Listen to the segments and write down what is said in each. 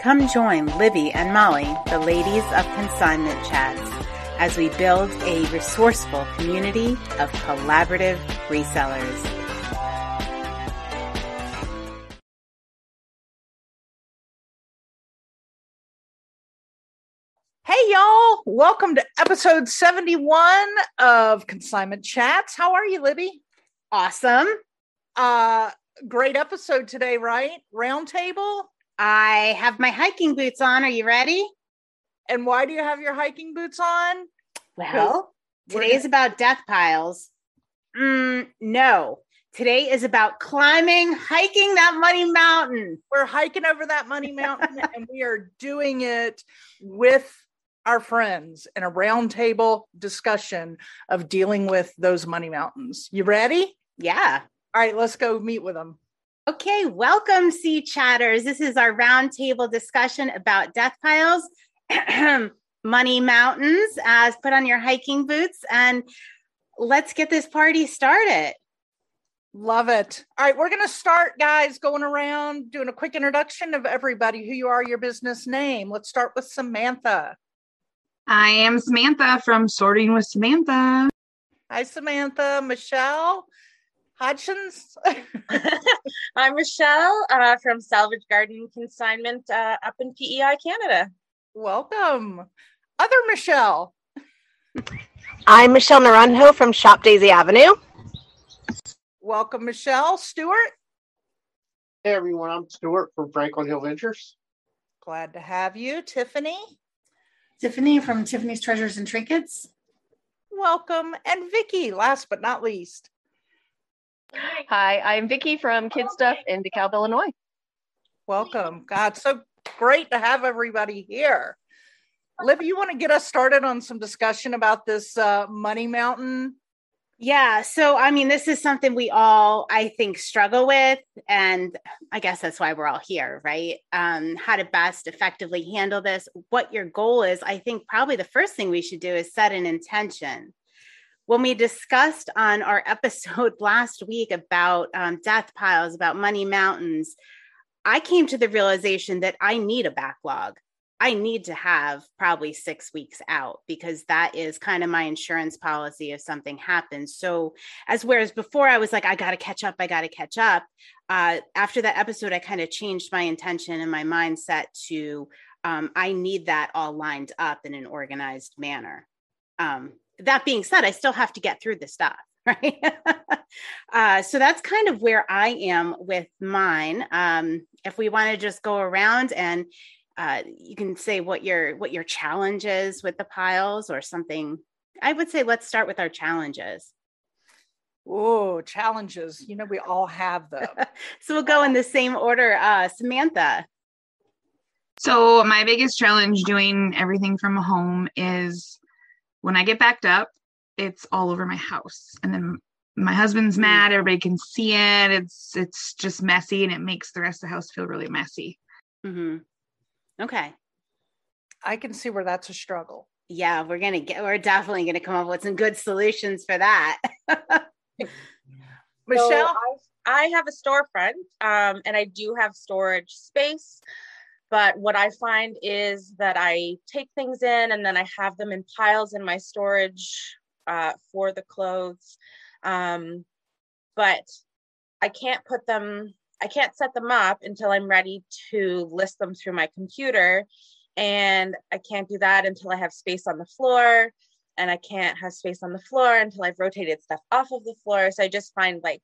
Come join Libby and Molly, the ladies of Consignment Chats, as we build a resourceful community of collaborative resellers. Hey, y'all. Welcome to episode 71 of Consignment Chats. How are you, Libby? Awesome. Uh, great episode today, right? Roundtable. I have my hiking boots on. Are you ready? And why do you have your hiking boots on? Well, today is about death piles. Mm, no, today is about climbing, hiking that money mountain. We're hiking over that money mountain and we are doing it with our friends in a roundtable discussion of dealing with those money mountains. You ready? Yeah. All right, let's go meet with them. Okay, welcome, Sea Chatters. This is our roundtable discussion about death piles, money mountains, as put on your hiking boots, and let's get this party started. Love it. All right, we're going to start, guys, going around doing a quick introduction of everybody, who you are, your business name. Let's start with Samantha. I am Samantha from Sorting with Samantha. Hi, Samantha. Michelle Hodgins. I'm Michelle uh, from Salvage Garden Consignment uh, up in PEI, Canada. Welcome. Other Michelle. I'm Michelle Naranjo from Shop Daisy Avenue. Welcome, Michelle. Stuart. Hey everyone, I'm Stuart from Franklin Hill Ventures. Glad to have you. Tiffany. Tiffany from Tiffany's Treasures and Trinkets. Welcome. And Vicky, last but not least. Hi, I'm Vicky from Kid Stuff in DeKalb, Illinois. Welcome. God, so great to have everybody here. Liv, you want to get us started on some discussion about this uh, Money Mountain? Yeah. So, I mean, this is something we all, I think, struggle with. And I guess that's why we're all here, right? Um, how to best effectively handle this, what your goal is. I think probably the first thing we should do is set an intention when we discussed on our episode last week about um, death piles, about money mountains, I came to the realization that I need a backlog. I need to have probably six weeks out because that is kind of my insurance policy if something happens. So, as whereas before I was like, I got to catch up, I got to catch up. Uh, after that episode, I kind of changed my intention and my mindset to um, I need that all lined up in an organized manner. Um, that being said, I still have to get through the stuff, right? uh, so that's kind of where I am with mine. Um, if we want to just go around and uh, you can say what your what your challenge is with the piles or something. I would say let's start with our challenges. Oh, challenges. You know, we all have them. so we'll go in the same order. Uh, Samantha. So, my biggest challenge doing everything from home is when I get backed up, it's all over my house. And then my husband's mad, everybody can see it. It's it's just messy and it makes the rest of the house feel really messy. Mm-hmm. Okay. I can see where that's a struggle. Yeah, we're gonna get we're definitely gonna come up with some good solutions for that. Michelle, so I, I, have a storefront um, and I do have storage space. But what I find is that I take things in and then I have them in piles in my storage uh, for the clothes. Um, but I can't put them, I can't set them up until I'm ready to list them through my computer. And I can't do that until I have space on the floor. And I can't have space on the floor until I've rotated stuff off of the floor. So I just find like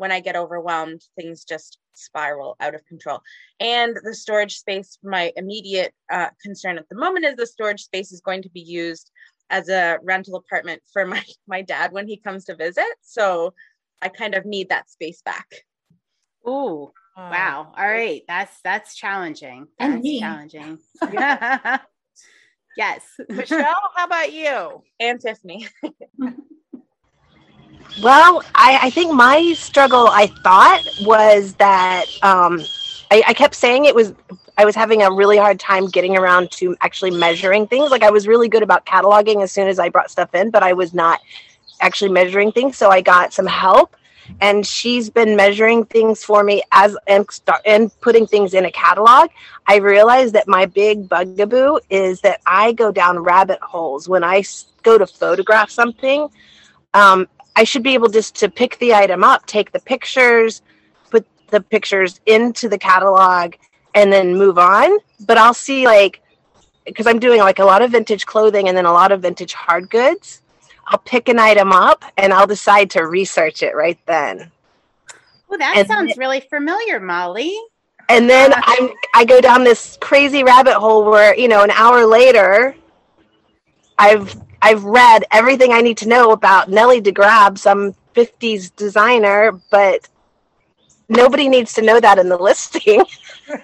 when I get overwhelmed, things just spiral out of control. And the storage space, my immediate uh, concern at the moment is the storage space is going to be used as a rental apartment for my, my dad when he comes to visit. So I kind of need that space back. Oh, wow. All right. That's that's challenging. And me. challenging. yes. Michelle, how about you? And Tiffany. Well, I, I, think my struggle, I thought, was that um, I, I, kept saying it was, I was having a really hard time getting around to actually measuring things. Like I was really good about cataloging as soon as I brought stuff in, but I was not actually measuring things. So I got some help. and she's been measuring things for me as and start and putting things in a catalog. I realized that my big bugaboo is that I go down rabbit holes when I go to photograph something. Um, I should be able just to pick the item up, take the pictures, put the pictures into the catalog, and then move on. But I'll see like because I'm doing like a lot of vintage clothing and then a lot of vintage hard goods. I'll pick an item up and I'll decide to research it right then. Well, that And sounds really familiar, Molly. And then I'm I go down this crazy rabbit hole where, you know, an hour later I've I've read everything I need to know about Nellie DeGrab, some 50s designer, but nobody needs to know that in the listing.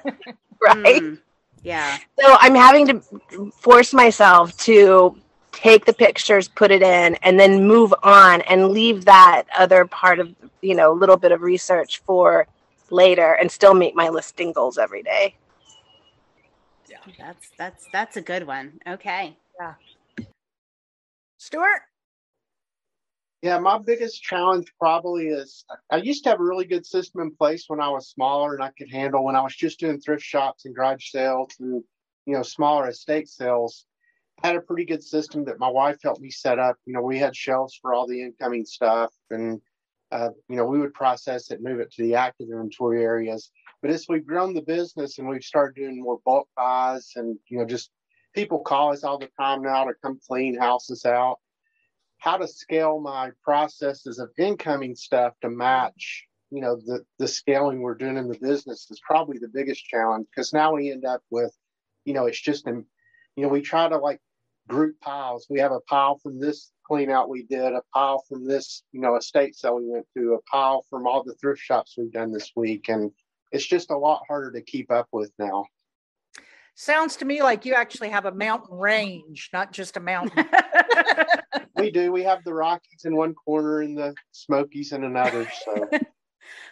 right? Mm, yeah. So I'm having to force myself to take the pictures, put it in, and then move on and leave that other part of, you know, a little bit of research for later and still meet my listing goals every day. Yeah. That's that's that's a good one. Okay. Stuart? Yeah, my biggest challenge probably is I used to have a really good system in place when I was smaller and I could handle when I was just doing thrift shops and garage sales and you know smaller estate sales. I had a pretty good system that my wife helped me set up. You know, we had shelves for all the incoming stuff and uh, you know, we would process it, move it to the active inventory areas. But as we've grown the business and we've started doing more bulk buys and you know, just people call us all the time now to come clean houses out. How to scale my processes of incoming stuff to match you know the the scaling we're doing in the business is probably the biggest challenge because now we end up with you know it's just in you know we try to like group piles. We have a pile from this clean out we did a pile from this you know estate sale we went to a pile from all the thrift shops we've done this week and it's just a lot harder to keep up with now Sounds to me like you actually have a mountain range, not just a mountain. we do we have the rockies in one corner and the smokies in another so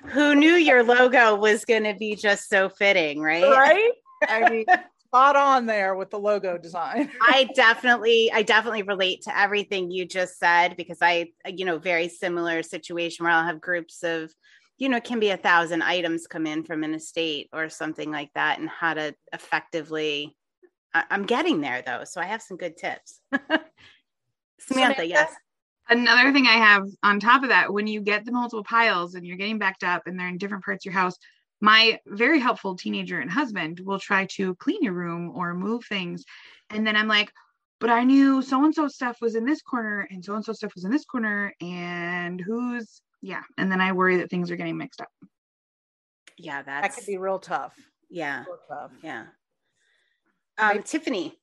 Who knew your logo was going to be just so fitting, right? right? I mean, spot on there with the logo design. I definitely, I definitely relate to everything you just said because I, you know, very similar situation where I'll have groups of, you know, it can be a thousand items come in from an estate or something like that, and how to effectively. I, I'm getting there though, so I have some good tips. Samantha, Samantha? yes. Another thing I have on top of that, when you get the multiple piles and you're getting backed up and they're in different parts of your house, my very helpful teenager and husband will try to clean your room or move things. And then I'm like, but I knew so and so stuff was in this corner and so and so stuff was in this corner. And who's, yeah. And then I worry that things are getting mixed up. Yeah, That could be real tough. yeah, Real tough. yeah. Um, Tiffany,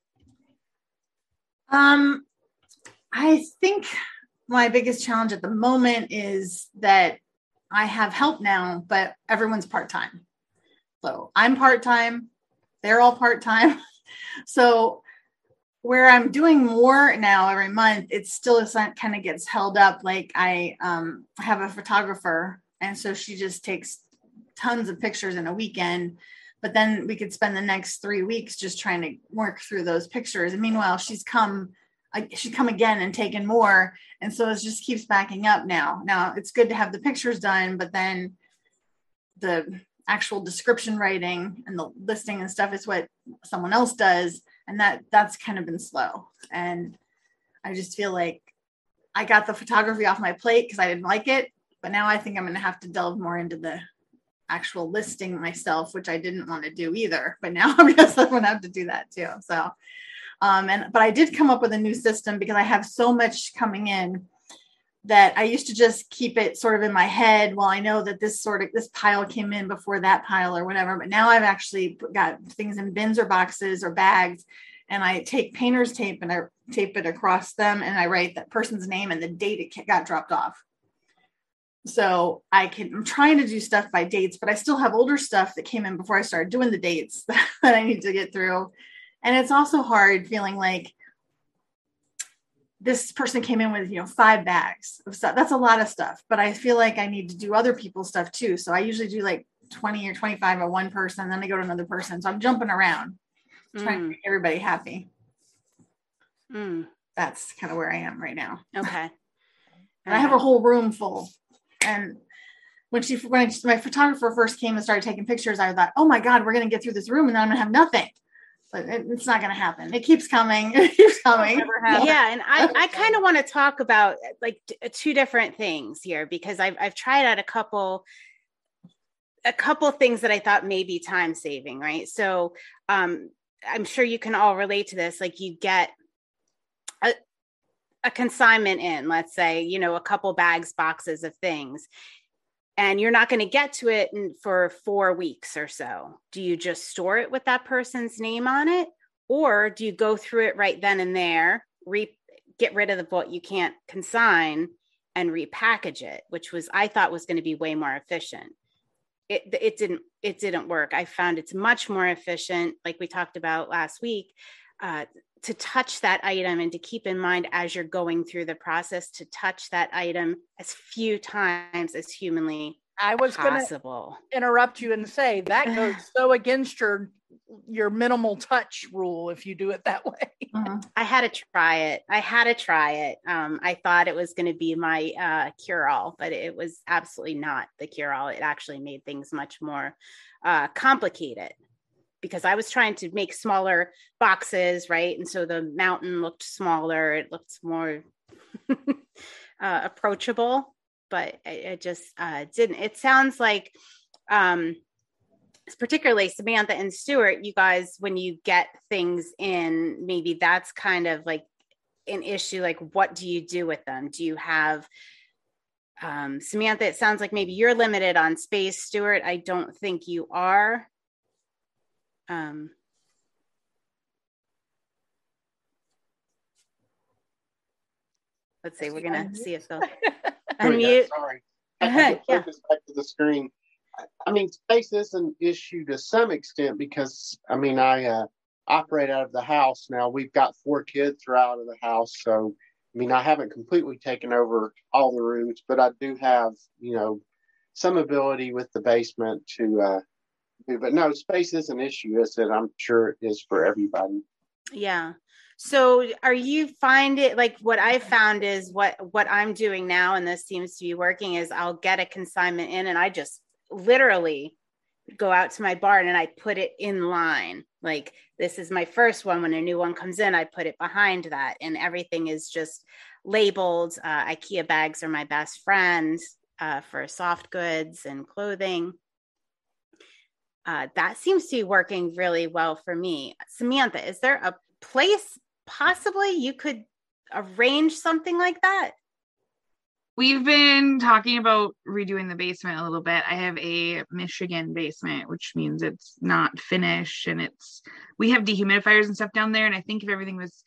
Um, I think my biggest challenge at the moment is that I have help now, but everyone's part time. So I'm part time, they're all part time. so where I'm doing more now every month, it still kind of gets held up. Like I um, have a photographer, and so she just takes tons of pictures in a weekend. But then we could spend the next three weeks just trying to work through those pictures. And meanwhile, she's come should come again and taken more. And so it just keeps backing up now. Now it's good to have the pictures done, but then the actual description writing and the listing and stuff is what someone else does. And that that's kind of been slow. And I just feel like I got the photography off my plate because I didn't like it. But now I think I'm going to have to delve more into the actual listing myself, which I didn't want to do either. But now I guess I'm going to have to do that too. So um, and but I did come up with a new system because I have so much coming in that I used to just keep it sort of in my head. Well, I know that this sort of this pile came in before that pile or whatever, but now I've actually got things in bins or boxes or bags, and I take painter's tape and I tape it across them, and I write that person's name and the date it got dropped off. So I can I'm trying to do stuff by dates, but I still have older stuff that came in before I started doing the dates that I need to get through and it's also hard feeling like this person came in with you know five bags of stuff. That's a lot of stuff but i feel like i need to do other people's stuff too. So i usually do like 20 or 25 of one person then i go to another person. So i'm jumping around trying to Mm, make everybody happy. Mm, that's kind of where i am right now. Okay. and i have a whole room full. And when she when I, my photographer first came and started taking pictures, I thought, oh my god, we're gonna get through this room and then I'm gonna have nothing. But it, it's not gonna happen. It keeps coming. It keeps coming. yeah and i i kind of want to talk about like t- two different things here because i've i've tried out a couple a couple things that i thought may be time saving right so um i'm sure you can all relate to this like you get a a consignment in let's say you know a couple bags boxes of things and you're not going to get to it in, for 4 weeks or so. Do you just store it with that person's name on it? Or do you go through it right then and there re- get rid of the what you can't consign and repackage it which was i thought was going to be way more efficient. It, it didn't it didn't work. I found it's much more efficient like we talked about last week uh, to touch that item and to keep in mind as you're going through the process to touch that item as few times as humanly I was going to interrupt you and say that goes so against your your minimal touch rule if you do it that way. Mhm. I had to try it. I had to try it. Um, I thought it was going to be my uh, cure all, but it was absolutely not the cure all. It actually made things much more uh, complicated because I was trying to make smaller boxes, right? And so the mountain looked smaller, it looked more uh, approachable, but it, just uh, didn't. It sounds like, um, particularly Samantha and Stuart, you guys, when you get things in, maybe that's kind of like an issue. Like, what do you do with them? Do you have um, Samantha, it sounds like maybe you're limited on space. Stuart, I don't think you are. Um, let's see, we're gonna see if they'll There we go, unmute. Sorry. I had to Yeah. focus back to the screen. I- I mean, space is an issue to some extent because, I mean, I uh, operate out of the house now. We've got four kids who are out of the house. So, I mean, I haven't completely taken over all the rooms, but I do have, you know, some ability with the basement to uh, But no, space is an issue, as it? I'm sure it is for everybody. Yeah. So are you find it like what I found is what what I'm doing now, and this seems to be working, is I'll get a consignment in and I just literally go out to my barn and I put it in line. Like this is my first one. When a new one comes in, I put it behind that, and everything is just labeled. Uh, IKEA bags are my best friends uh, for soft goods and clothing. Uh, that seems to be working really well for me. Samantha, is there a place possibly you could arrange something like that? We've been talking about redoing the basement a little bit. I have a Michigan basement, which means it's not finished and it's we have dehumidifiers and stuff down there. And I think if everything was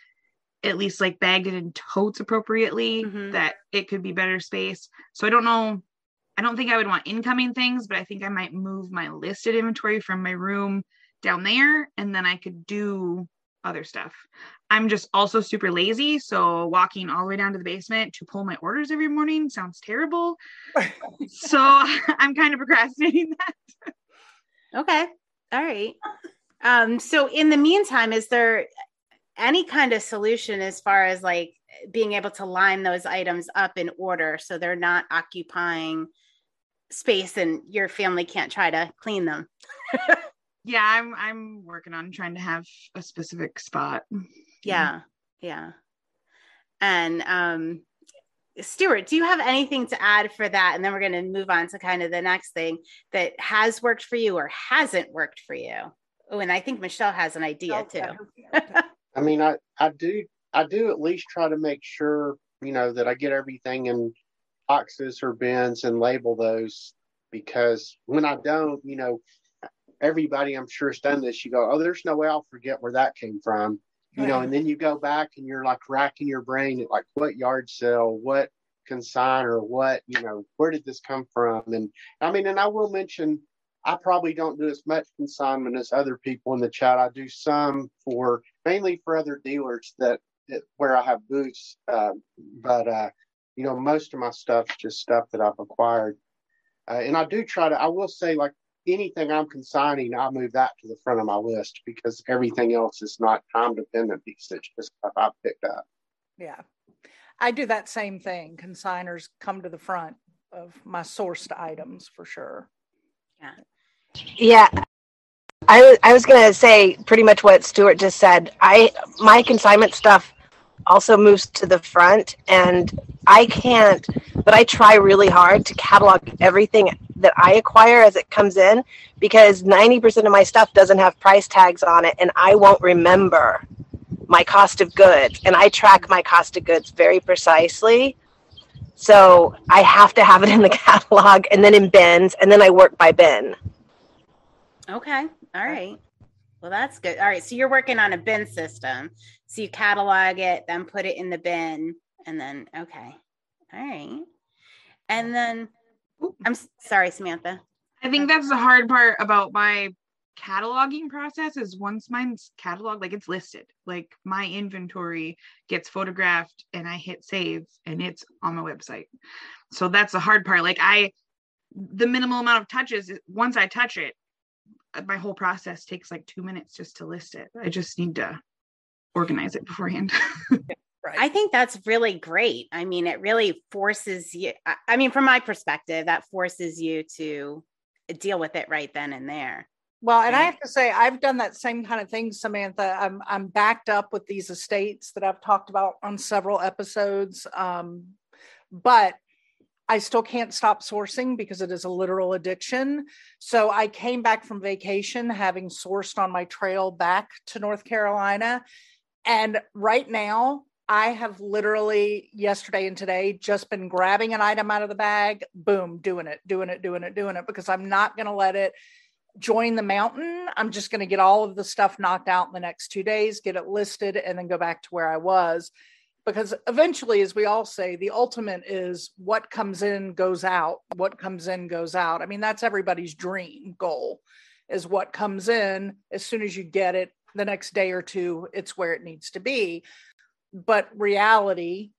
at least like bagged in totes appropriately, Mhm. that it could be better space. So I don't know. I don't think I would want incoming things, but I think I might move my listed inventory from my room down there and then I could do other stuff. I'm just also super lazy. So walking all the way down to the basement to pull my orders every morning sounds terrible. so I'm kind of procrastinating that. Okay. All right. Um, so in the meantime, is there any kind of solution as far as like being able to line those items up in order so they're not occupying space and your family can't try to clean them? Yeah, I'm I'm working on trying to have a specific spot. Yeah. Yeah. And um Stuart, do you have anything to add for that? And then we're going to move on to kind of the next thing that has worked for you or hasn't worked for you. Oh, and I think Michelle has an idea too. I mean, I, I do I do at least try to make sure, you know, that I get everything in boxes or bins and label those because when I don't, you know, everybody I'm sure has done this. You go, oh, there's no way I'll forget where that came from, you know, and then you go back and you're like racking your brain at like what yard sale, what consign or what, you know, where did this come from? And I mean, and I will mention, I probably don't do as much consignment as other people in the chat. I do some for mainly for other dealers that where I have booths, uh, but uh, you know, most of my stuff's just stuff that I've acquired. Uh, and I do try to. I will say, like anything I'm consigning, I move that to the front of my list because everything else is not time dependent because it's just stuff I picked up. Yeah. I do that same thing. Consigners come to the front of my sourced items for sure. Yeah. Yeah. I was I was gonna say pretty much what Stuart just said. I my consignment stuff also moves to the front and I can't but I try really hard to catalog everything that I acquire as it comes in because 90% of my stuff doesn't have price tags on it and I won't remember my cost of goods and I track my cost of goods very precisely. So I have to have it in the catalog and then in bins and then I work by bin. Okay. All right. Well, that's good. All right. So you're working on a bin system. So you catalog it, then put it in the bin, and then, okay. All right. And then, I'm sorry, Samantha. I think that's the hard part about my cataloging process is once mine's cataloged, like it's listed, like my inventory gets photographed and I hit save and it's on my website. So that's the hard part. Like I, the minimal amount of touches, once I touch it, uh, my whole process takes like two minutes just to list it. I just need to organize it beforehand. Right. I think that's really great. I mean, it really forces you, I, I mean, from my perspective, that forces you to deal with it right then and there. Well, and I have to say, I've done that same kind of thing, Samantha. I'm I'm backed up with these estates that I've talked about on several episodes, um, but I still can't stop sourcing because it is a literal addiction. So I came back from vacation having sourced on my trail back to North Carolina, and right now I have literally yesterday and today just been grabbing an item out of the bag, boom, doing it, doing it, doing it, doing it, because I'm not going to let it join the mountain. I'm just going to get all of the stuff knocked out in the next two days, get it listed, and then go back to where I was. Because eventually, as we all say, the ultimate is what comes in goes out. What comes in goes out. I mean, that's everybody's dream goal is what comes in as soon as you get it the next day or two, it's where it needs to be. But reality,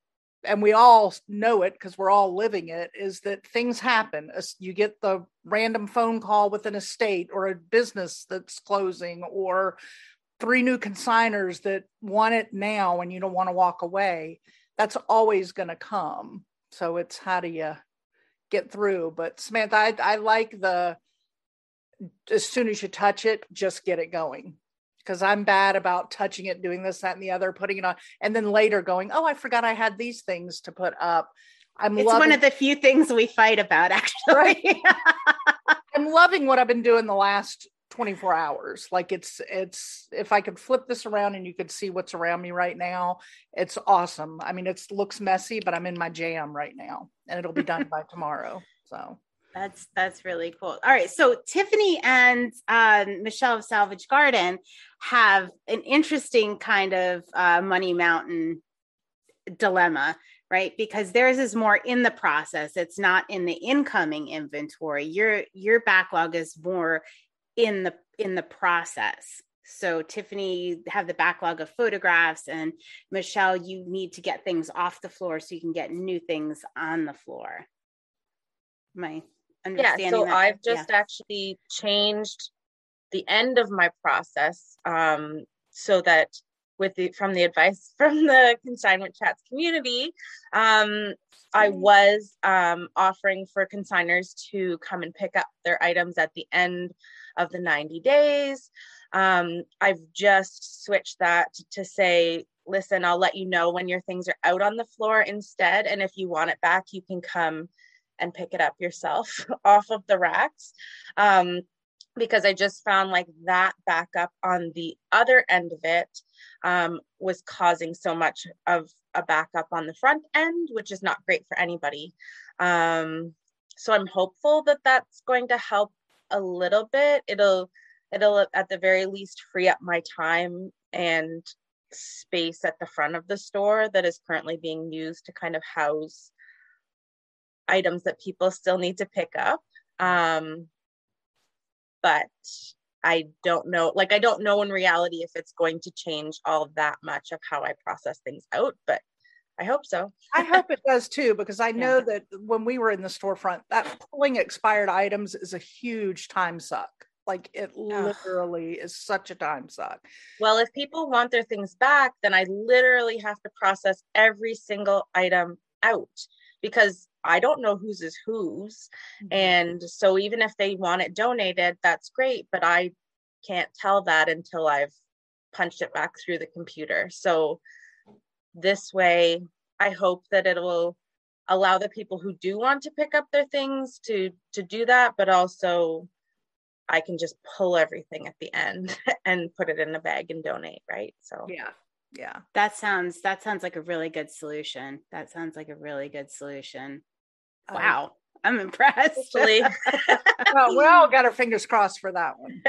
and we all know it because we're all living it, is that things happen. You get the random phone call with an estate or a business that's closing or three new consigners that want it now and you don't want to walk away. That's always going to come. So it's how do you get through? But Samantha, I, I like the as soon as you touch it, just get it going. Because I'm bad about touching it, doing this, that, and the other, putting it on, and then later going, oh, I forgot I had these things to put up. I'm It's loving, one of the few things we fight about, actually. Right. I'm loving what I've been doing the last 24 hours. Like it's it's if I could flip this around and you could see what's around me right now, it's awesome. I mean, it looks messy, but I'm in my jam right now, and it'll be done by tomorrow. So That's that's really cool. All right, so Tiffany and um, Michelle of Salvage Garden have an interesting kind of uh, Money Mountain dilemma, right? Because theirs is more in the process; it's not in the incoming inventory. Your your backlog is more in the in the process. So Tiffany, you have the backlog of photographs, and Michelle, you need to get things off the floor so you can get new things on the floor. My Yeah, so that? I've Yeah. just actually changed the end of my process um, so that with the from the advice from the consignment chats community um, i was um, offering for consigners to come and pick up their items at the end of the 90 days um, i've just switched that to say listen i'll let you know when your things are out on the floor instead and if you want it back you can come and pick it up yourself off of the racks um, because I just found like that backup on the other end of it um, was causing so much of a backup on the front end, which is not great for anybody. Um, so I'm hopeful that that's going to help a little bit. It'll it'll at the very least free up my time and space at the front of the store that is currently being used to kind of house items that people still need to pick up. Um, but I don't know, like, I don't know in reality if it's going to change all that much of how I process things out, but I hope so. I hope it does too, because I know that when we were in the storefront, that pulling expired items is a huge time suck. Like it literally is such a time suck. Well, if people want their things back, then I literally have to process every single item out because I don't know whose is whose. Mm-hmm. And so even if they want it donated, that's great, but I can't tell that until I've punched it back through the computer. So this way, I hope that it will allow the people who do want to pick up their things to to do that, but also I can just pull everything at the end and put it in a bag and donate, right? So yeah. Yeah. That sounds that sounds like a really good solution. That sounds like a really good solution. Wow. I'm impressed. well, we all got our fingers crossed for that one.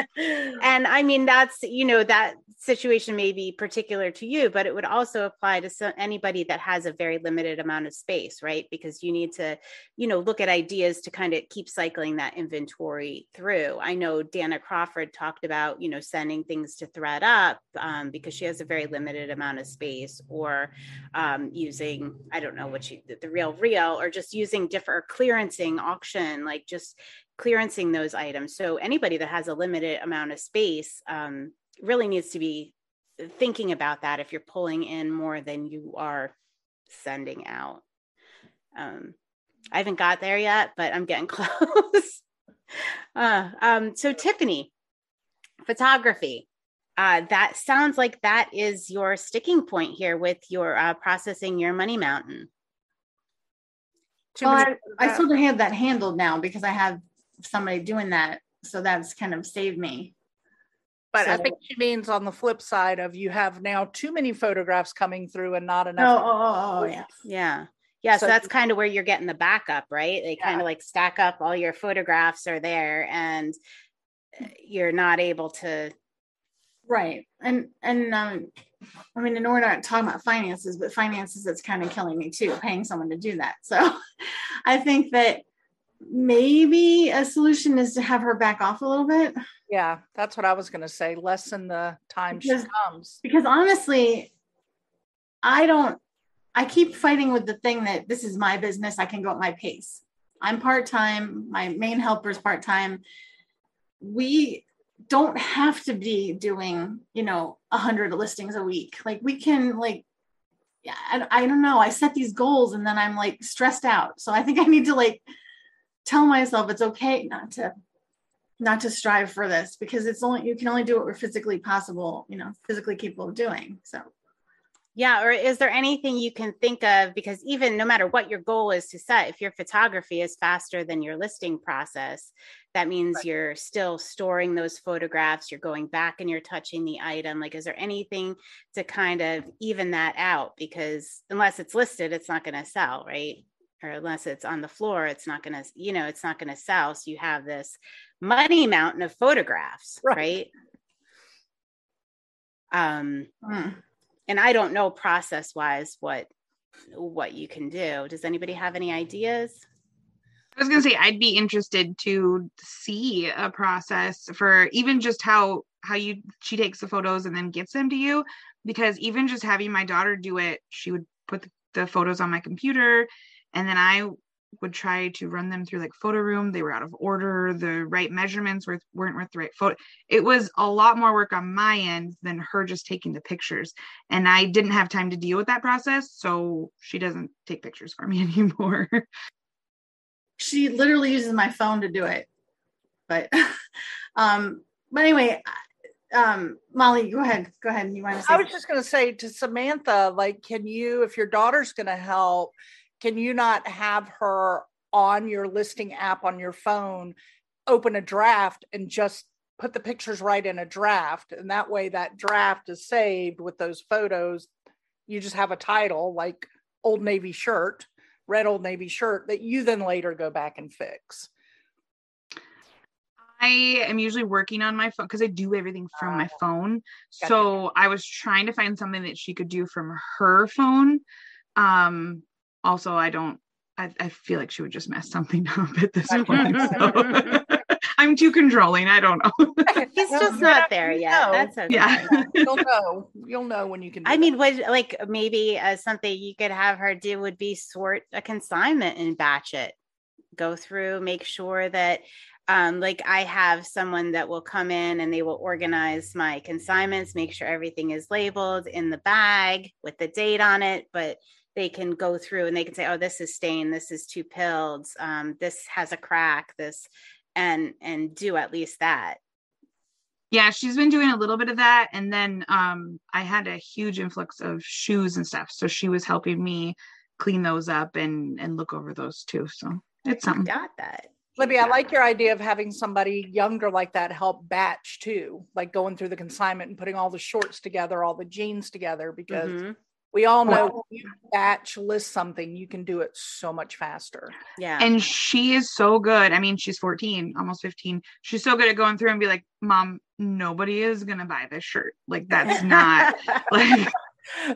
And I mean, that's, you know, that situation may be particular to you, but it would also apply to some, anybody that has a very limited amount of space, right? Because you need to, you know, look at ideas to kind of keep cycling that inventory through. I know Dana Crawford talked about, you know, sending things to ThredUp um, because she has a very limited amount of space or um, using, I don't know what she, the, the RealReal, or just using different clearancing auction, like just clearancing those items. So anybody that has a limited amount of space um, really needs to be thinking about that if you're pulling in more than you are sending out. Um, I haven't got there yet, but I'm getting close. uh, um, so Tiffany, photography. Uh, that sounds like that is your sticking point here with your uh, processing your money mountain. Well, I, I sort of have that handled now because I have somebody doing that. So that's kind of saved me. But so, I think she means on the flip side of you have now too many photographs coming through and not enough. Oh, oh, oh, oh yeah. Yeah. Yeah. So, so that's kind of where you're getting the backup, right? They yeah. kind of like stack up all your photographs are there and eh, you're not able to. Right. And, and, um, I mean, and we're not talking about finances, but finances that's kind of killing me too, paying someone to do that. So I think that maybe a solution is to have her back off a little bit. Yeah, that's what I was going to say. Lessen the time because, she comes. Because honestly, I don't, I keep fighting with the thing that this is my business. I can go at my pace. I'm part time. My main helper is part time. We don't have to be doing, you know, a hundred listings a week. Like we can like, yeah, I, I don't know. I set these goals and then I'm like stressed out. So I think I need to like tell myself it's okay not to not to strive for this because it's only you can only do what we're physically possible, you know, physically capable of doing. So yeah, or is there anything you can think of? Because even no matter what your goal is to set, if your photography is faster than your listing process, that means right. you're still storing those photographs, you're going back and you're touching the item. Like, is there anything to kind of even that out? Because unless it's listed, it's not going to sell, right? Or unless it's on the floor, it's not going to, you know, it's not going to sell. So you have this money mountain of photographs, right? right? Um, hmm and I don't know process wise what what you can do. Does anybody have any ideas? I was going to say I'd be interested to see a process for even just how how you she takes the photos and then gets them to you because even just having my daughter do it, she would put the, photos on my computer and then I would try to run them through like Photoroom. They were out of order. The right measurements were, weren't with the right photo it was a lot more work on my end than her just taking the pictures and i didn't have time to deal with that process so she doesn't take pictures for me anymore. She literally uses my phone to do it but um but anyway um molly go ahead go ahead you want to say i was just going to say to samantha like can you if your daughter's going to help can you not have her on your listing app on your phone open a draft and just put the pictures right in a draft and that way that draft is saved with those photos you just have a title like old navy shirt red old navy shirt that you then later go back and fix I am usually working on my phone because I do everything from my phone. So I was trying to find something that she could do from her phone. Um, also I don't I, I feel like she would just mess something up at this point. So. I'm too controlling. I don't know. He's just not there yet. That's okay. Yeah. You'll know. You'll know when you can. I mean, what like maybe uh, something you could have her do would be sort a consignment and batch it. Go through, make sure that um, like I have someone that will come in and they will organize my consignments, make sure everything is labeled in the bag with the date on it, but they can go through and they can say, oh, this is stained, this is too pilled, um, this has a crack, this, and and do at least that. Yeah, she's been doing a little bit of that, and then um, I had a huge influx of shoes and stuff, so she was helping me clean those up and and look over those too. So it's something. Got that. Libby, I like your idea of having somebody younger like that help batch too, like going through the consignment and putting all the shorts together, all the jeans together, because Mhm. We all know when you batch list something, you can do it so much faster. Yeah. And she is so good. I mean, she's 14, almost 15. She's so good at going through and be like, Mom, nobody is gonna buy this shirt. Like that's not like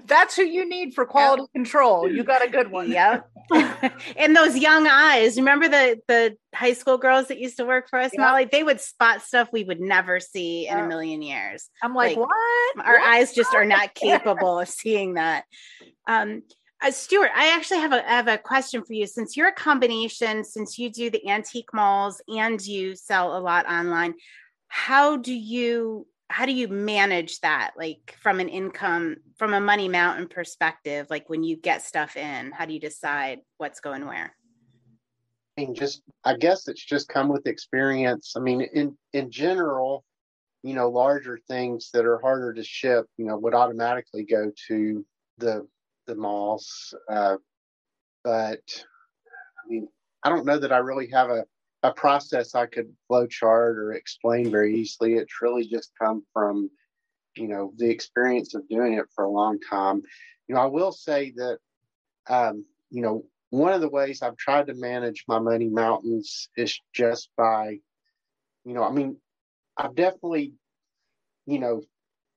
That's who you need for quality control. You got a good one. Yep. and those young eyes. Remember the the high school girls that used to work for us, Yep. Molly? They would spot stuff we would never see in a million years. I'm like, Like, what? Our What? eyes just are not capable of seeing that. Um, uh, Stuart, I actually have a I have a question for you. Since you're a combination, since you do the antique malls and you sell a lot online, how do you how do you manage that like from an income from a money mountain perspective like when you get stuff in how do you decide what's going where I mean, just I guess it's just come with experience. I mean, in in general, you know, larger things that are harder to ship, you know, would automatically go to the the malls. Uh, but I mean, I don't know that I really have a a process I could flowchart or explain very easily. It's really just come from, you know, the experience of doing it for a long time. You know, I will say that, um, you know, one of the ways I've tried to manage my money mountains is just by, you know, I mean, I've definitely, you know,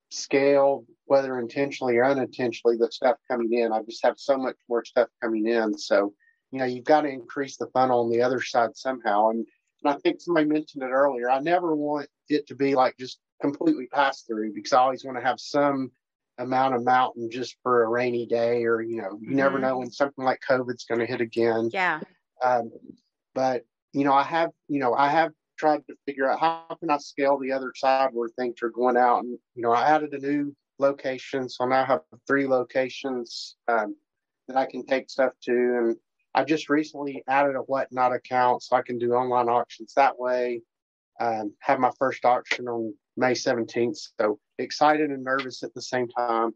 scaled whether intentionally or unintentionally the stuff coming in. I just have so much more stuff coming in. So, you know, you've got to increase the funnel on the other side somehow. And, and I think somebody mentioned it earlier. I never want it to be like just completely pass through because I always want to have some amount of mountain just for a rainy day or, you know, you never Mhm. know when something like COVID's going to hit again. yeah Um, but you know, I have, you know, I have tried to figure out how can I scale the other side where things are going out. And you know, I added a new location, so now I have three locations um, that I can take stuff to. And I just recently added a Whatnot account, so I can do online auctions that way. Um, have my first auction on May 17th, so excited and nervous at the same time.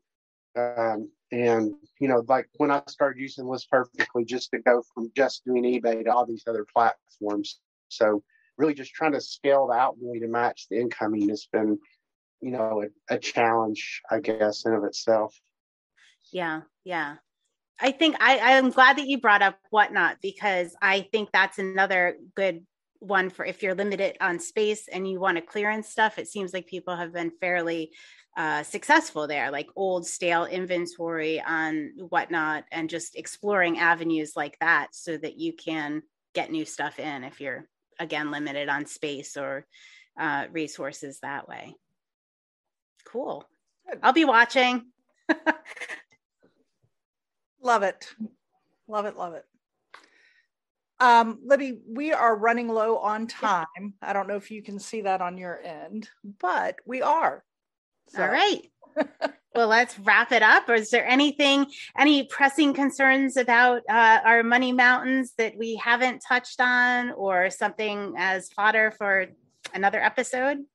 Um, and you know, like when I started using List Perfectly, just to go from just doing eBay to all these other platforms. So really, just trying to scale the outgoing to match the incoming has been, you know, a, a challenge, I guess, in of itself. yeah yeah i think i i'm glad that you brought up Whatnot because i think that's another good one for if you're limited on space and you want to clearance stuff it seems like people have been fairly uh, successful there like old stale inventory on Whatnot and just exploring avenues like that so that you can get new stuff in if you're again limited on space or uh, resources that way. Cool. I'll be watching Love it. Love it. Love it. Um, Libby, we are running low on time. I don't know if you can see that on your end, but we are. So- All right. well, let's wrap it up. Or is there anything, any pressing concerns about uh, our money mountains that we haven't touched on, or something as fodder for another episode?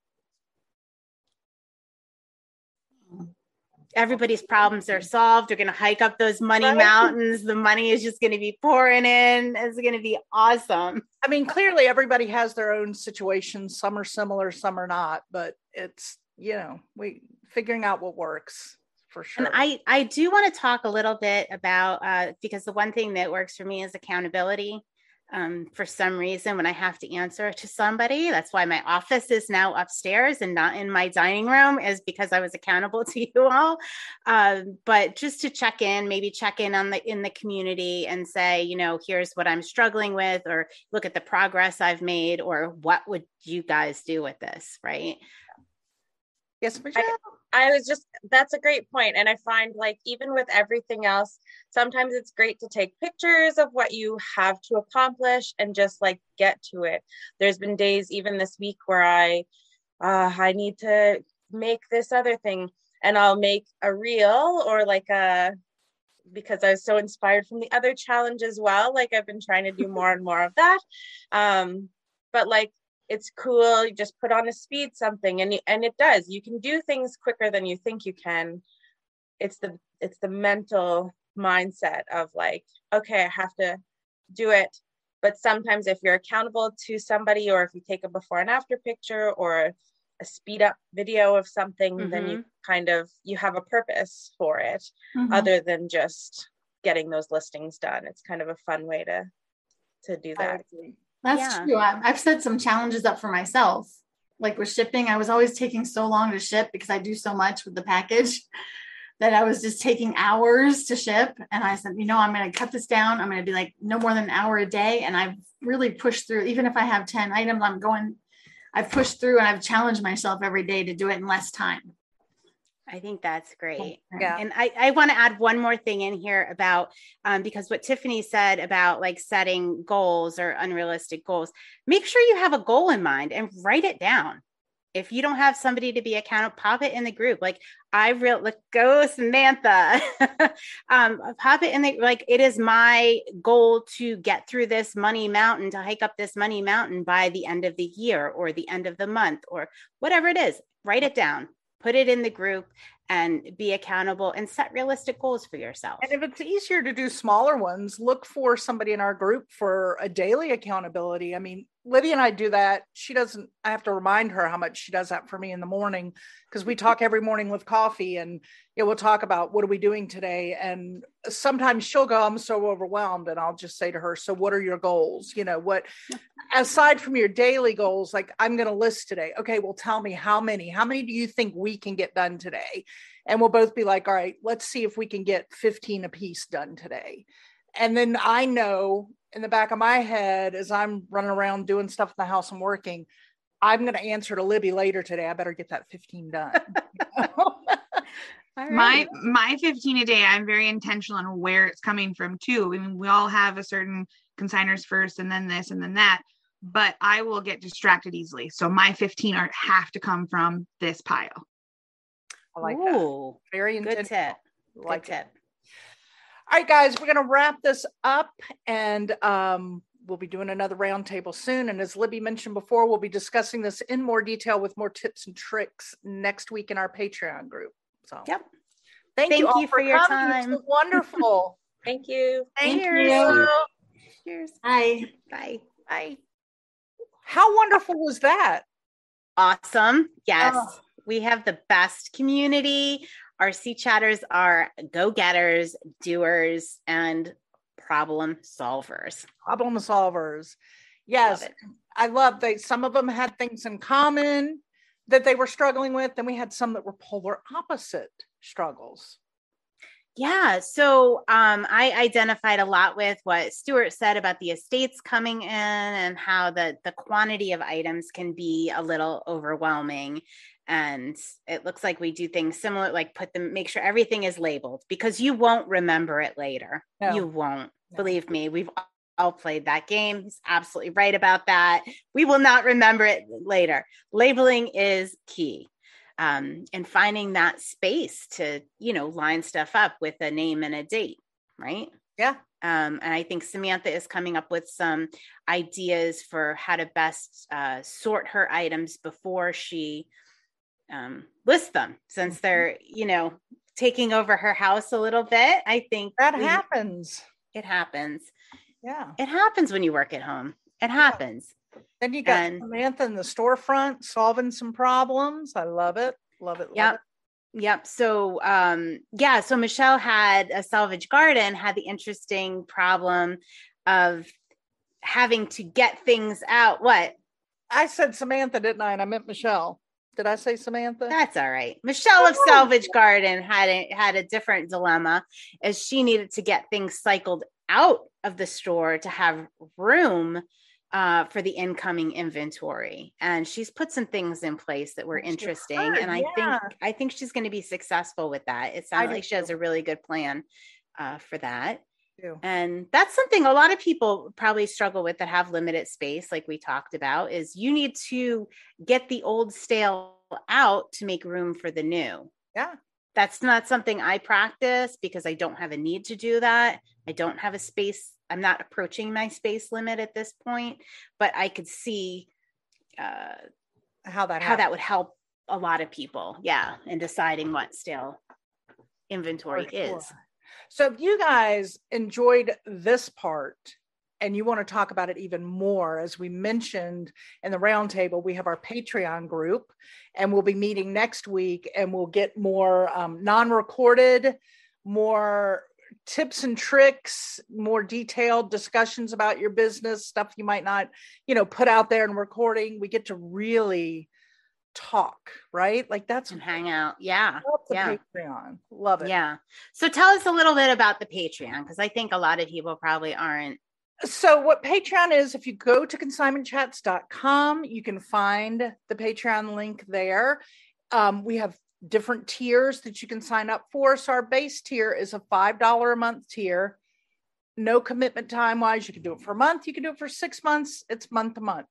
Everybody's problems are solved. We're going to hike up those money Right. mountains. The money is just going to be pouring in. It's going to be awesome. I mean, clearly everybody has their own situations. Some are similar, some are not, but it's, you know, we figuring out what works for sure. And I I do want to talk a little bit about uh, because the one thing that works for me is accountability. Um, for some reason, when I have to answer to somebody, that's why my office is now upstairs and not in my dining room, is because I was accountable to you all. Um, but just to check in, maybe check in on the in the community and say, you know, here's what I'm struggling with, or look at the progress I've made, or what would you guys do with this, right? yes, Michelle. I was just, that's a great point. And I find like, even with everything else, sometimes it's great to take pictures of what you have to accomplish and just like get to it. There's been days, even this week, where I, uh, I need to make this other thing and I'll make a reel or like a, because I was so inspired from the other challenge as well. Like I've been trying to do more and more of that. Um, but like it's cool. You just put on a speed something, and and it does. You can do things quicker than you think you can. It's the it's the mental mindset of like, okay, I have to do it. But sometimes if you're accountable to somebody, or if you take a before and after picture, or a speed up video of something, mm-hmm. then you kind of you have a purpose for it, mm-hmm. other than just getting those listings done. It's kind of a fun way to to do that. That's yeah. true. I've set some challenges up for myself. Like with shipping, I was always taking so long to ship because I do so much with the package that I was just taking hours to ship. And I said, you know, I'm going to cut this down. I'm going to be like no more than an hour a day. And I've really pushed through, even if I have 10 items, I'm going, I've pushed through and I've challenged myself every day to do it in less time. I think that's great. Yeah. And I, I want to add one more thing in here about um, because what Tiffany said about like setting goals or unrealistic goals, make sure you have a goal in mind and write it down. If you don't have somebody to be accountable, pop it in the group. Like I real let go Samantha. um, pop it in the like it is my goal to get through this money mountain, to hike up this money mountain by the end of the year or the end of the month or whatever it is. Write it down put it in the group and be accountable and set realistic goals for yourself. And if it's easier to do smaller ones, look for somebody in our group for a daily accountability. I mean, Libby and I do that. She doesn't, I have to remind her how much she does that for me in the morning because we talk every morning with coffee and it will talk about what are we doing today. And sometimes she'll go, I'm so overwhelmed. And I'll just say to her, So what are your goals? You know, what aside from your daily goals, like I'm going to list today. Okay, well, tell me how many, how many do you think we can get done today? And we'll both be like, All right, let's see if we can get 15 a piece done today and then I know in the back of my head as I'm running around doing stuff in the house and working, I'm going to answer to Libby later today. I better get that 15 done. My my 15 a day, I'm very intentional on where it's coming from too. I mean, we all have a certain consigners first and then this and then that, but I will get distracted easily. So my 15 are have to come from this pile. I like Ooh, that. Very good tip. Like good tip. It. All right, guys, we're going to wrap this up and um, we'll be doing another roundtable soon. And as Libby mentioned before, we'll be discussing this in more detail with more tips and tricks next week in our Patreon group. So, yep. Thank, Thank you, you for, for, your coming. time. wonderful. Thank you. Thank Cheers. you. Cheers. Bye. Bye. Bye. How wonderful was that? Awesome. Yes. Oh. We have the best community. Our sea chatters are go getters, doers, and problem solvers. Problem solvers. Yes. Love I love that some of them had things in common that they were struggling with. Then we had some that were polar opposite struggles. Yeah. So um, I identified a lot with what Stuart said about the estates coming in and how the, the quantity of items can be a little overwhelming and it looks like we do things similar like put them make sure everything is labeled because you won't remember it later. No. you won't. No. believe me we've all played that game. He's absolutely right about that. We will not remember it later. Labeling is key um, and finding that space to you know line stuff up with a name and a date right? Yeah. Um, and I think Samantha is coming up with some ideas for how to best uh, sort her items before she um, list them since mm-hmm. they're you know taking over her house a little bit i think that we, happens it happens yeah it happens when you work at home it happens then you got and, samantha in the storefront solving some problems i love it love it love yep. it Yep. So, um, yeah. So Michelle had a salvage garden, had the interesting problem of having to get things out. What? I said Samantha, didn't I? And I meant Michelle. Did I say Samantha? That's all right. Michelle of Salvage Garden had a, had a different dilemma as she needed to get things cycled out of the store to have room uh, for the incoming inventory. And she's put some things in place that were interesting. And I yeah. think I think she's going to be successful with that. It sounds like she has a really good plan uh, for that. And that's something a lot of people probably struggle with that have limited space, like we talked about, is you need to get the old stale out to make room for the new. Yeah. that's not something I practice because I don't have a need to do that. I don't have a space. I'm not approaching my space limit at this point, but I could see uh, how that how that would help a lot of people. Yeah, in deciding what stale inventory sure. is. So if you guys enjoyed this part and you want to talk about it even more, as we mentioned in the roundtable, we have our Patreon group and we'll be meeting next week and we'll get more um, non-recorded, more tips and tricks, more detailed discussions about your business, stuff you might not, you know, put out there in recording. We get to really talk, right? Like that's And hang out. Yeah. yeah. Patreon. Love it. Yeah. So tell us a little bit about the Patreon because I think a lot of people probably aren't. So, what Patreon is, if you go to consignmentchats.com, you can find the Patreon link there. Um, we have different tiers that you can sign up for. So, our base tier is a $5 a month tier. No commitment time wise. You can do it for a month, you can do it for six months. It's month to month.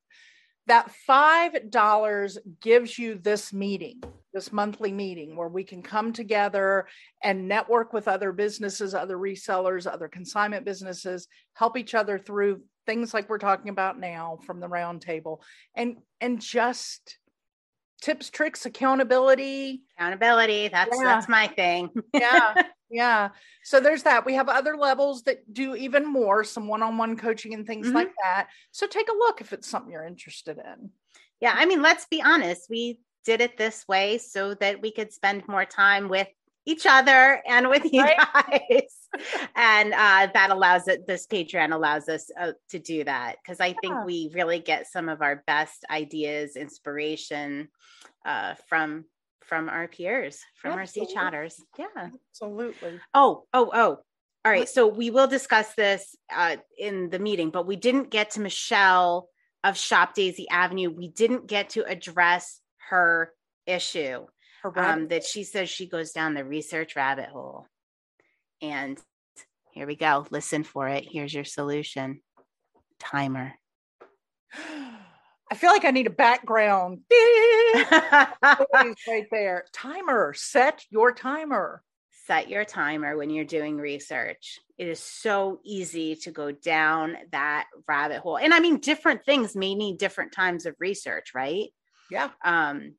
That $5 gives you this meeting, this monthly meeting where we can come together and network with other businesses, other resellers, other consignment businesses, help each other through things like we're talking about now from the roundtable and and just tips, tricks, accountability. Accountability. That's Yeah. that's my thing. Yeah. Yeah. So there's that. We have other levels that do even more, some one-on-one coaching and things Mhm. like that. So take a look if it's something you're interested in. Yeah, I mean, let's be honest. We did it this way so that we could spend more time with each other and with you Right. guys. and uh, that allows it, this Patreon allows us uh, to do that because I think we really get some of our best ideas, inspiration uh, from from our peers, from our sea chatters. Yeah. Absolutely. Oh, oh, oh. All right. So we will discuss this uh, in the meeting, but we didn't get to Michelle of Shop Daisy Avenue. We didn't get to address her issue um, that she says she goes down the research rabbit hole. And here we go. Listen for it. Here's your solution timer. I feel like I need a background. Right there. Timer. Set your timer. set your timer when you're doing research. It is so easy to go down that rabbit hole. And I mean, different things may need different times of research, right? Yeah. Um,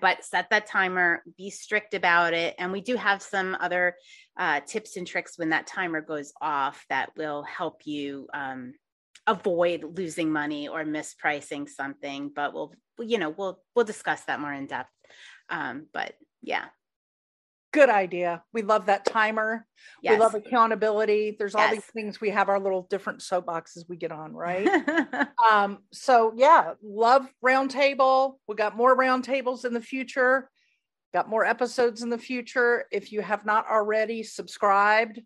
but set that timer, be strict about it. And we do have some other uh, tips and tricks when that timer goes off that will help you um, avoid losing money or mispricing something. But we'll, you know, we'll we'll discuss that more in depth. Um, but yeah, Good idea. We love that timer. yes. We love accountability. There's all these things we have our little different soapboxes we get on, right? um, so yeah, love roundtable. We got more roundtables in the future. Got more episodes in the future. If you have not already subscribed,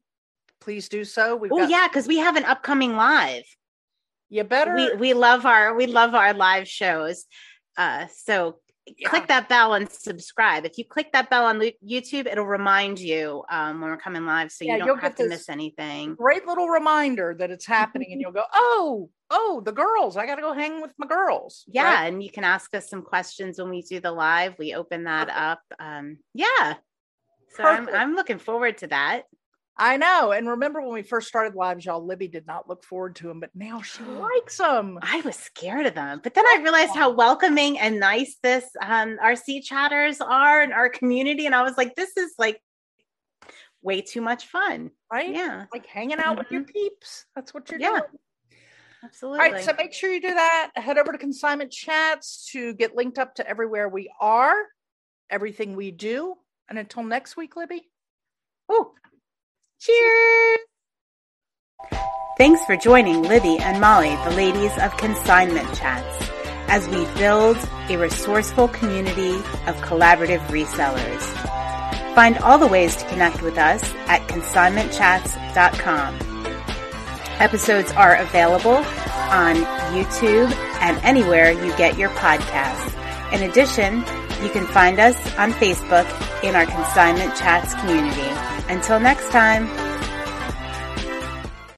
please do so. We've oh got, yeah, because we have an upcoming live. you better. We we love our we love our live shows. Uh, so Yeah. click that bell and subscribe. If you click that bell on YouTube, it'll remind you um, when we're coming live, so Yeah, you don't have to miss anything. great little reminder that it's happening, and you'll go, "Oh, oh, the girls! I got to go hang with my girls." Yeah, right? and you can ask us some questions when we do the live. We open that up. Um, yeah. So I'm I'm looking forward to that. I know. And remember when we first started lives, y'all, Libby did not look forward to them, but now she likes them. I was scared of them, but then I realized how welcoming and nice this um, our sea chatters are in our community, and I was like, this is like way too much fun. Right? Yeah, Like hanging out with your peeps. That's what you're Yeah, doing. absolutely. All right. So make sure you do that. Head over to Consignment Chats to get linked up to everywhere we are, everything we do. And until next week, Libby. Oh, cheers. Thanks for joining Libby and Molly, the ladies of Consignment Chats, as we build a resourceful community of collaborative resellers. Find all the ways to connect with us at consignmentchats.com. Episodes are available on YouTube and anywhere you get your podcasts. In addition, you can find us on Facebook in our Consignment Chats community. Until next time.